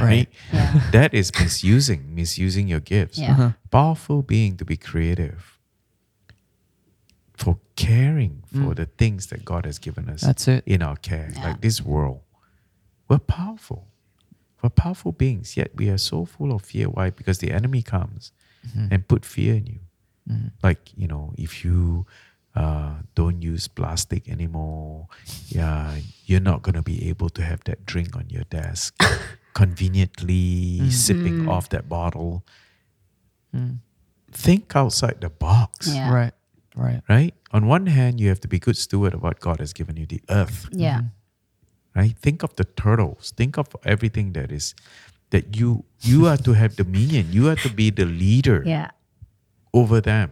[SPEAKER 3] right?
[SPEAKER 1] Yeah.
[SPEAKER 3] that is misusing, misusing your gifts.
[SPEAKER 1] Yeah. Uh-huh.
[SPEAKER 3] Powerful being to be creative for caring for the things that God has given us
[SPEAKER 2] That's it.
[SPEAKER 3] in our care,
[SPEAKER 1] Yeah.
[SPEAKER 3] like this world. We're powerful. We're powerful beings, yet we are so full of fear. Why? Because the enemy comes Mm-hmm. and put fear in you. Mm-hmm. Like, you know, if you uh, don't use plastic anymore, yeah, you're not going to be able to have that drink on your desk (coughs) conveniently mm-hmm. sipping off that bottle. Think outside the box
[SPEAKER 1] Yeah.
[SPEAKER 2] Right. Right.
[SPEAKER 3] right? On one hand, you have to be good steward of what God has given you, the earth,
[SPEAKER 1] Yeah.
[SPEAKER 3] right? Think of the turtles. Think of everything that is that you you are to have dominion. You are to be the leader
[SPEAKER 1] Yeah.
[SPEAKER 3] over them,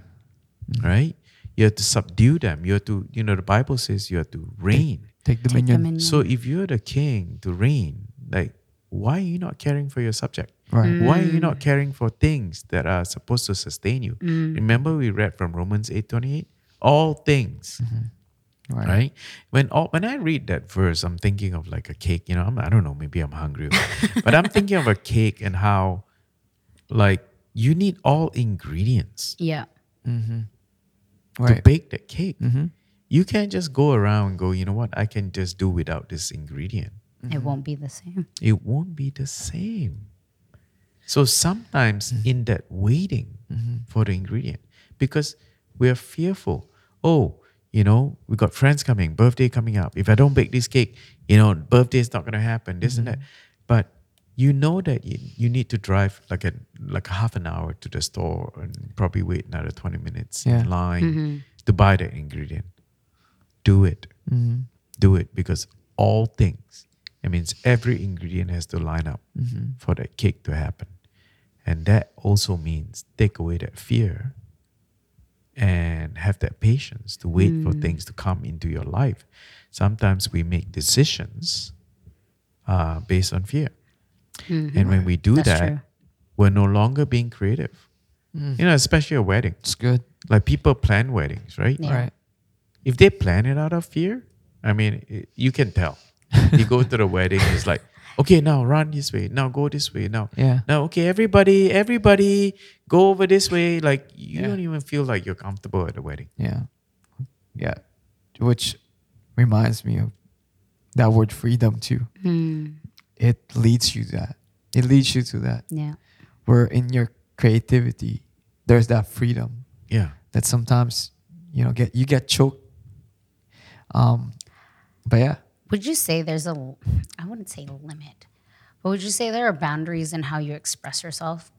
[SPEAKER 3] right? You have to subdue them. You have to, you know, the Bible says you have to reign.
[SPEAKER 2] Take
[SPEAKER 1] Take
[SPEAKER 2] dominion.
[SPEAKER 1] dominion.
[SPEAKER 3] So if you're the king to reign, like why are you not caring for your subject?
[SPEAKER 2] Right.
[SPEAKER 3] Why are you mm. not caring for things that are supposed to sustain you? Mm. Remember we read from Romans 8:28? All things mm-hmm.
[SPEAKER 2] Right.
[SPEAKER 3] right? When all, when I read that verse, I'm thinking of like a cake. You know, I'm, I don't know, maybe I'm hungry, (laughs) but I'm thinking of a cake and how, like, you need all ingredients
[SPEAKER 1] Yeah. Mm-hmm.
[SPEAKER 3] to
[SPEAKER 2] Right.
[SPEAKER 3] To bake that cake. Mm-hmm. You can't just go around and go, you know what? I can just do without this ingredient.
[SPEAKER 1] It mm-hmm. won't be the same.
[SPEAKER 3] It won't be the same. So sometimes in that waiting for the ingredient, because we're fearful. Oh, you know, we got friends coming, birthday coming up. If I don't bake this cake, you know, birthday is not gonna happen. This and that. But you know that you, you need to drive like a like a half an hour to the store and probably wait another twenty minutes
[SPEAKER 2] Yeah.
[SPEAKER 3] in line mm-hmm. to buy that ingredient. Do it. Mm-hmm. Do it because all things. It means every ingredient has to line up mm-hmm. for that cake to happen. And that also means take away that fear and have that patience to wait for mm. things to come into your life. Sometimes we make decisions uh, based on fear. Mm-hmm. And when we do
[SPEAKER 1] That's
[SPEAKER 3] that,
[SPEAKER 1] true.
[SPEAKER 3] we're no longer being creative. Mm. You know, especially a wedding.
[SPEAKER 2] It's good.
[SPEAKER 3] Like people plan weddings, right?
[SPEAKER 1] Yeah.
[SPEAKER 2] Right.
[SPEAKER 3] if they plan it out of fear, I mean, i- you can tell. you go to the wedding, it's like, okay, now run this way, now go this way, now,
[SPEAKER 2] Yeah.
[SPEAKER 3] now, okay, everybody, everybody, go over this way. Like you
[SPEAKER 2] Yeah.
[SPEAKER 3] don't even feel like you're comfortable at the wedding.
[SPEAKER 2] Yeah. Yeah. Which reminds me of that word freedom too.
[SPEAKER 1] Hmm.
[SPEAKER 2] It leads you to that. It leads you to that.
[SPEAKER 1] Yeah.
[SPEAKER 2] Where in your creativity, there's that freedom
[SPEAKER 3] Yeah,
[SPEAKER 2] that sometimes, you know, get you get choked. Um but yeah.
[SPEAKER 1] Would you say there's a, I wouldn't say limit, but would you say there are boundaries in how you express yourself?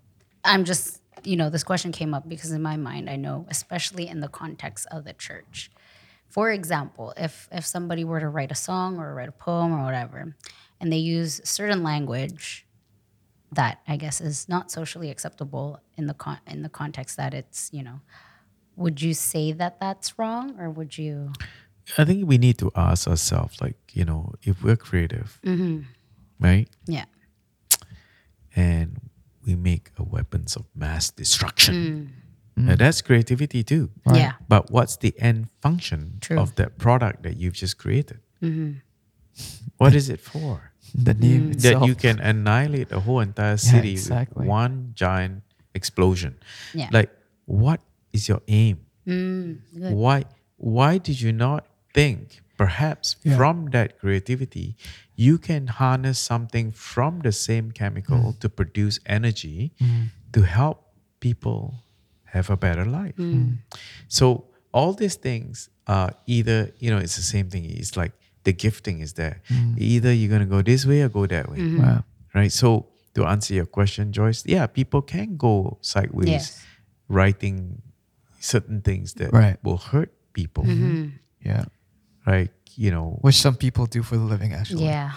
[SPEAKER 1] I'm just, you know, this question came up because in my mind, I know, especially in the context of the church. For example, if if somebody were to write a song or write a poem or whatever, and they use certain language that I guess is not socially acceptable in the con- in the context that it's, you know, would you say that that's wrong or would you?
[SPEAKER 3] I think we need to ask ourselves, like you know, if we're creative, mm-hmm. right,
[SPEAKER 1] Yeah.
[SPEAKER 3] and we make a weapons of mass destruction, mm. now mm. that's creativity too.
[SPEAKER 1] Yeah.
[SPEAKER 3] But what's the end function
[SPEAKER 1] True.
[SPEAKER 3] of that product that you've just created? Mm-hmm. (laughs) What is it for?
[SPEAKER 2] The name
[SPEAKER 3] mm.
[SPEAKER 2] That
[SPEAKER 3] you can annihilate a whole entire city
[SPEAKER 2] exactly.
[SPEAKER 3] with one giant explosion.
[SPEAKER 1] Yeah.
[SPEAKER 3] Like, what is your aim?
[SPEAKER 1] Mm.
[SPEAKER 3] Why? Why did you not think perhaps
[SPEAKER 2] Yeah.
[SPEAKER 3] from that creativity you can harness something from the same chemical
[SPEAKER 2] Mm.
[SPEAKER 3] to produce energy mm. to help people have a better life? Mm. Mm. So all these things are either, you know, it's the same thing. It's like the gifting is there. Either you're gonna go this way or go that way. Mm-hmm.
[SPEAKER 2] Wow.
[SPEAKER 3] Right. So to answer your question, Joyce, yeah, people can go sideways
[SPEAKER 1] Yes.
[SPEAKER 3] writing certain things that
[SPEAKER 2] Right.
[SPEAKER 3] will hurt people.
[SPEAKER 1] Mm-hmm.
[SPEAKER 2] Yeah.
[SPEAKER 3] Right. You know.
[SPEAKER 2] Which some people do for the living actually.
[SPEAKER 1] Yeah.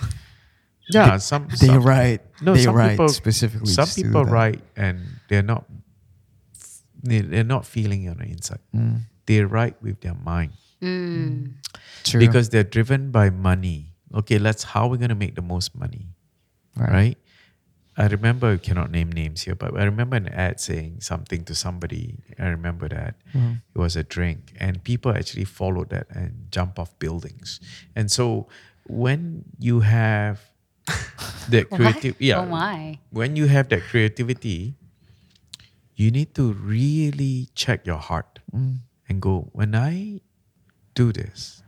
[SPEAKER 3] Yeah, some
[SPEAKER 2] They
[SPEAKER 3] some,
[SPEAKER 2] write
[SPEAKER 3] No,
[SPEAKER 2] they
[SPEAKER 3] some
[SPEAKER 2] write
[SPEAKER 3] people
[SPEAKER 2] specifically.
[SPEAKER 3] Some
[SPEAKER 2] just to do
[SPEAKER 3] people write and they're not they- they're not feeling it on the inside.
[SPEAKER 2] Mm.
[SPEAKER 3] They write with their mind.
[SPEAKER 1] Mm.
[SPEAKER 2] True.
[SPEAKER 3] Because they're driven by money. Okay, let's how we're gonna make the most money. right? I remember, I cannot name names here, but I remember an ad saying something to somebody. I remember that
[SPEAKER 2] Mm.
[SPEAKER 3] it was a drink, and people actually followed that and jump off buildings. And so, when you have (laughs) that creative yeah
[SPEAKER 1] Oh
[SPEAKER 3] when you have that creativity you need to really check your heart and go when i do this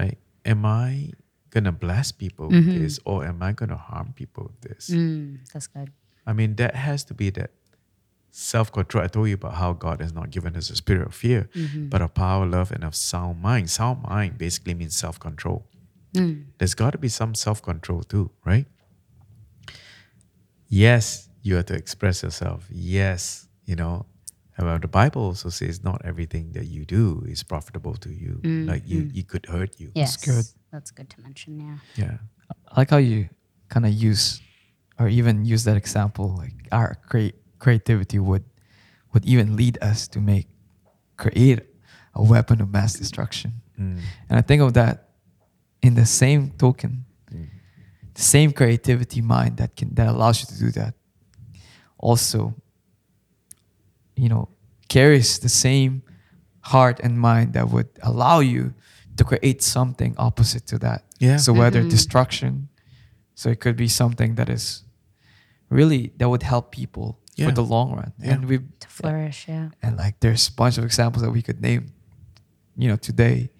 [SPEAKER 3] right am i gonna bless people with mm-hmm. this or am i gonna harm people with this
[SPEAKER 1] Mm, that's good.
[SPEAKER 3] i mean that has to be that self-control i told you about how god has not given us a spirit of fear mm-hmm. but of power love and of sound mind sound mind basically means self-control mm. there's got to be some self-control too right yes, you have to express yourself. Yes, you know. Well, the Bible also says not everything that you do is profitable to you. Mm, like you, mm. it could hurt you.
[SPEAKER 1] Yes.
[SPEAKER 2] good.
[SPEAKER 1] That's good to mention. Yeah.
[SPEAKER 3] Yeah.
[SPEAKER 2] I like how you kind of use or even use that example like our create creativity would would even lead us to make create a weapon of mass destruction
[SPEAKER 3] Mm.
[SPEAKER 2] and i think of that in the same token the same creativity mind that can that allows you to do that also you know carries the same heart and mind that would allow you to create something opposite to that
[SPEAKER 3] Yeah.
[SPEAKER 2] so whether destruction so it could be something that is really that would help people
[SPEAKER 3] Yeah.
[SPEAKER 2] for the long run
[SPEAKER 3] Yeah.
[SPEAKER 2] and we
[SPEAKER 1] To flourish. Yeah.
[SPEAKER 2] and like there's a bunch of examples that we could name you know today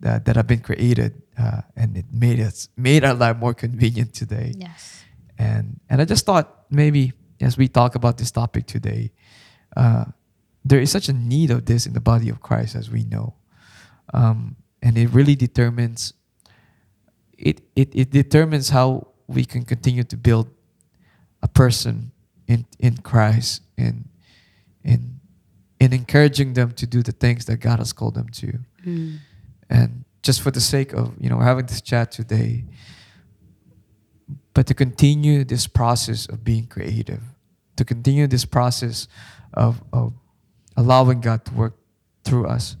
[SPEAKER 2] that that have been created uh, and it made us made our life more convenient today
[SPEAKER 1] Yes.
[SPEAKER 2] and and I just thought maybe as we talk about this topic today, uh, there is such a need of this in the body of Christ as we know, um, and it really determines. It, it it determines how we can continue to build a person in in Christ in in in encouraging them to do the things that God has called them to
[SPEAKER 1] Mm.
[SPEAKER 2] and just for the sake of you know having this chat today but to continue this process of being creative to continue this process of, of allowing god to work through us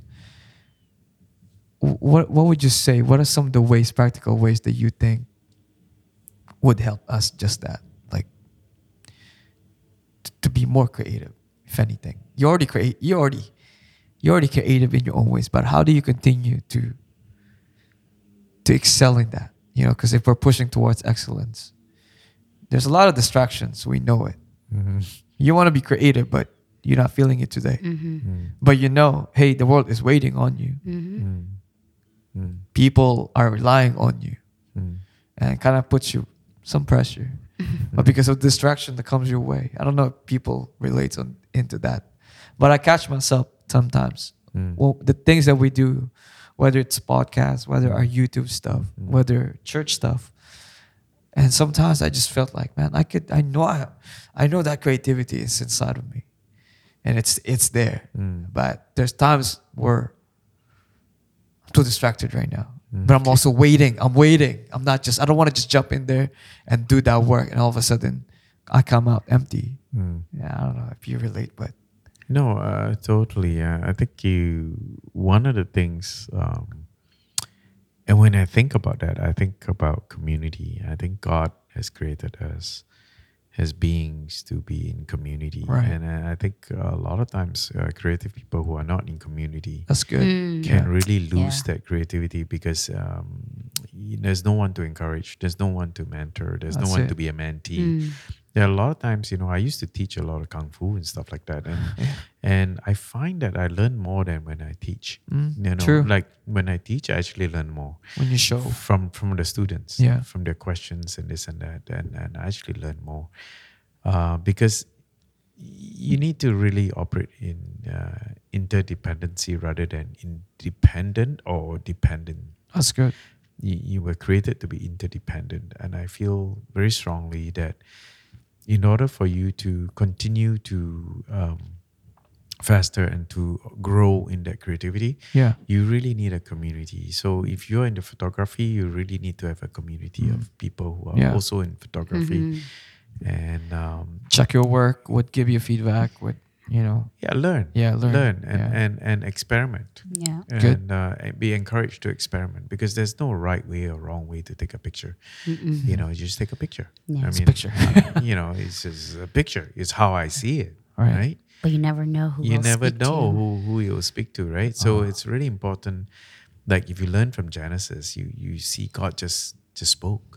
[SPEAKER 2] what, what would you say? What are some of the ways practical ways that you think would help us just that like t- to be more creative if anything? You already create you already you're already creative in your own ways but how do you continue to to excel in that? You know because if we're pushing towards excellence there's a lot of distractions. We know it. Mm-hmm. You want to be creative but you're not feeling it today.
[SPEAKER 1] Mm-hmm. Mm.
[SPEAKER 2] but you know hey the world is waiting on you
[SPEAKER 1] mm-hmm. mm. Mm-hmm.
[SPEAKER 2] people are relying on you. Mm. And kind of puts you some pressure. (laughs) But because of distraction that comes your way i don't know if people relate on into that. But i catch myself sometimes. Mm. Well the things that we do whether it's podcasts whether our mm. youtube stuff whether church stuff. And sometimes i just felt like man i could i know i, I know that creativity is inside of me. And it's it's there. But there's times where too distracted right now but i'm also waiting i'm waiting i'm not just i don't want to just jump in there and do that work and all of a sudden i come out empty yeah i don't know if you relate but
[SPEAKER 3] No, uh, totally. Uh, I think you. One of the things, um, and when I think about that, I think about community. I think God has created us as beings to be in community,
[SPEAKER 2] Right.
[SPEAKER 3] and uh, I think a lot of times uh, creative people who are not in community
[SPEAKER 2] that's good
[SPEAKER 1] Mm.
[SPEAKER 3] can
[SPEAKER 2] Yeah.
[SPEAKER 3] really lose
[SPEAKER 1] Yeah.
[SPEAKER 3] that creativity because um, there's no one to encourage, there's no one to mentor, there's no one
[SPEAKER 2] it.
[SPEAKER 3] to be a mentee
[SPEAKER 1] Mm.
[SPEAKER 3] There are a lot of times you know i used to teach a lot of kung fu and stuff like that and and i find that i learn more than when i teach
[SPEAKER 2] Mm,
[SPEAKER 3] you know
[SPEAKER 2] true.
[SPEAKER 3] like when i teach i actually learn more.
[SPEAKER 2] When you show.
[SPEAKER 3] From from the students
[SPEAKER 2] Yeah.
[SPEAKER 3] from their questions and this and that and, and i actually learn more. Uh, because you need to really operate in uh, interdependency rather than independent or dependent.
[SPEAKER 2] That's good.
[SPEAKER 3] You, you were created to be interdependent and i feel very strongly that in order for you to continue to um, faster and to grow in that creativity
[SPEAKER 2] yeah
[SPEAKER 3] you really need a community so if you're in the photography you really need to have a community of people who are
[SPEAKER 2] Yeah.
[SPEAKER 3] also in photography
[SPEAKER 1] Mm-hmm.
[SPEAKER 3] and um,
[SPEAKER 2] check your work would give you feedback would you know
[SPEAKER 3] yeah learn
[SPEAKER 2] Yeah, learn.
[SPEAKER 3] and,
[SPEAKER 2] Yeah.
[SPEAKER 3] and and experiment
[SPEAKER 1] Yeah.
[SPEAKER 2] Good.
[SPEAKER 3] and uh, and be encouraged to experiment because there's no right way or wrong way to take a picture.
[SPEAKER 1] Mm-mm.
[SPEAKER 3] You know, you just take a picture.
[SPEAKER 1] Yeah.
[SPEAKER 3] I
[SPEAKER 1] It's
[SPEAKER 2] a picture. (laughs)
[SPEAKER 3] you know, it's just a picture. It's how I see it.
[SPEAKER 2] Right.
[SPEAKER 3] Right.
[SPEAKER 1] But you never know who
[SPEAKER 3] You never
[SPEAKER 1] speak
[SPEAKER 3] know
[SPEAKER 1] to.
[SPEAKER 3] who who you'll speak to. Right. So
[SPEAKER 2] Uh-huh.
[SPEAKER 3] it's really important. Like if you learn from Genesis, you you see God just just spoke.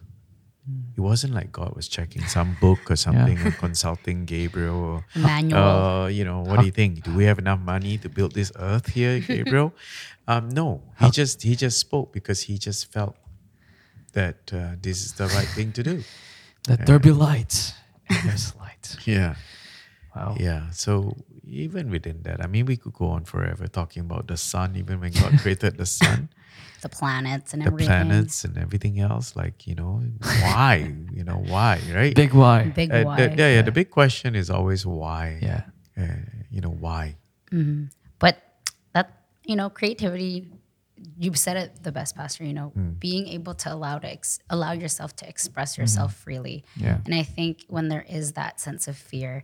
[SPEAKER 3] It wasn't like God was checking some book or something or consulting Gabriel or
[SPEAKER 1] Manual.
[SPEAKER 3] uh, you know, what do you think? Do we have enough money to build this earth here, (laughs) Gabriel? um, no, he just he just spoke because he just felt that uh, this is the right thing to do.
[SPEAKER 2] Let there be light. And there's light.
[SPEAKER 3] Yeah.
[SPEAKER 2] Wow.
[SPEAKER 3] Yeah. So even within that, I mean, we could go on forever talking about the sun, even when God created the sun, (laughs)
[SPEAKER 1] the planets and
[SPEAKER 3] the
[SPEAKER 1] everything.
[SPEAKER 3] planets, and everything else. Like, you know, why? you know, why, right?
[SPEAKER 2] Big why.
[SPEAKER 1] Big
[SPEAKER 3] Uh,
[SPEAKER 1] why.
[SPEAKER 3] the- yeah, yeah. The big question is always why.
[SPEAKER 2] Yeah.
[SPEAKER 3] Uh, you know, why?
[SPEAKER 1] but that you know creativity you said it the best pastor you know
[SPEAKER 3] Hmm.
[SPEAKER 1] being able to allow to ex- allow yourself to express yourself freely
[SPEAKER 2] Mm-hmm. Yeah.
[SPEAKER 1] and i think when there is that sense of fear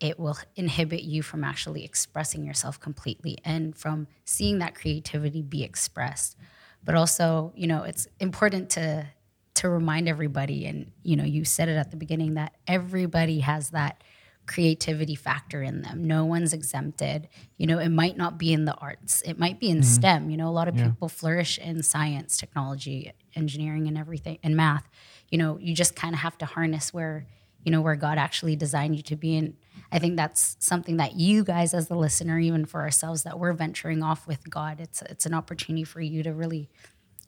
[SPEAKER 1] it will inhibit you from actually expressing yourself completely and from seeing that creativity be expressed but also you know it's important to to remind everybody and you know you said it at the beginning that everybody has that creativity factor in them. No one's exempted. You know it might not be in the arts. It might be in mm-hmm. stem. You know a lot of people flourish in science technology engineering and everything and math. You know you just kind of have to harness where you know where god actually designed you to be and i think that's something that you guys as the listener even for ourselves that we're venturing off with god it's it's an opportunity for you to really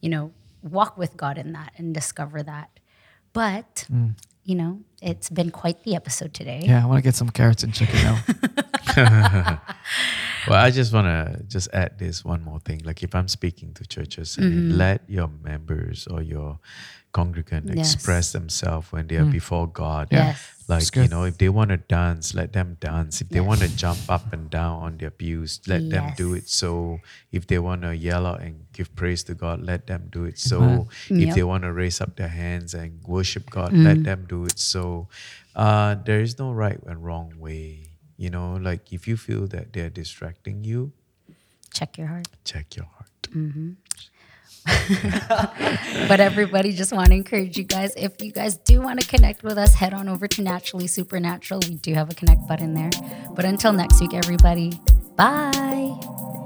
[SPEAKER 1] you know, walk with God in that and discover that. But, mm. you know, it's been quite the episode today.
[SPEAKER 2] Yeah, I want to get some carrots and chicken now. (laughs) (laughs)
[SPEAKER 3] Well, I just want to just add this one more thing. Like if I'm speaking to churches, I
[SPEAKER 1] Mm-hmm.
[SPEAKER 3] mean, let your members or your congregant
[SPEAKER 1] Yes.
[SPEAKER 3] express themselves when they are before God.
[SPEAKER 1] Yes.
[SPEAKER 3] Like, you know, if they want to dance, let them dance. If they want to jump up and down on their pews, let them do it so. If they want to yell out and give praise to God, let them do it so.
[SPEAKER 2] Amen.
[SPEAKER 3] If
[SPEAKER 1] Yep.
[SPEAKER 3] they want to raise up their hands and worship God, let them do it so. Uh, there is no right and wrong way. You know, like if you feel that they're distracting you,
[SPEAKER 1] Check your heart.
[SPEAKER 3] check your heart. Mm-hmm. (laughs)
[SPEAKER 1] But everybody, just want to encourage you guys if you guys do want to connect with us, head on over to Naturally Supernatural. We do have a connect button there. But until next week, everybody, bye.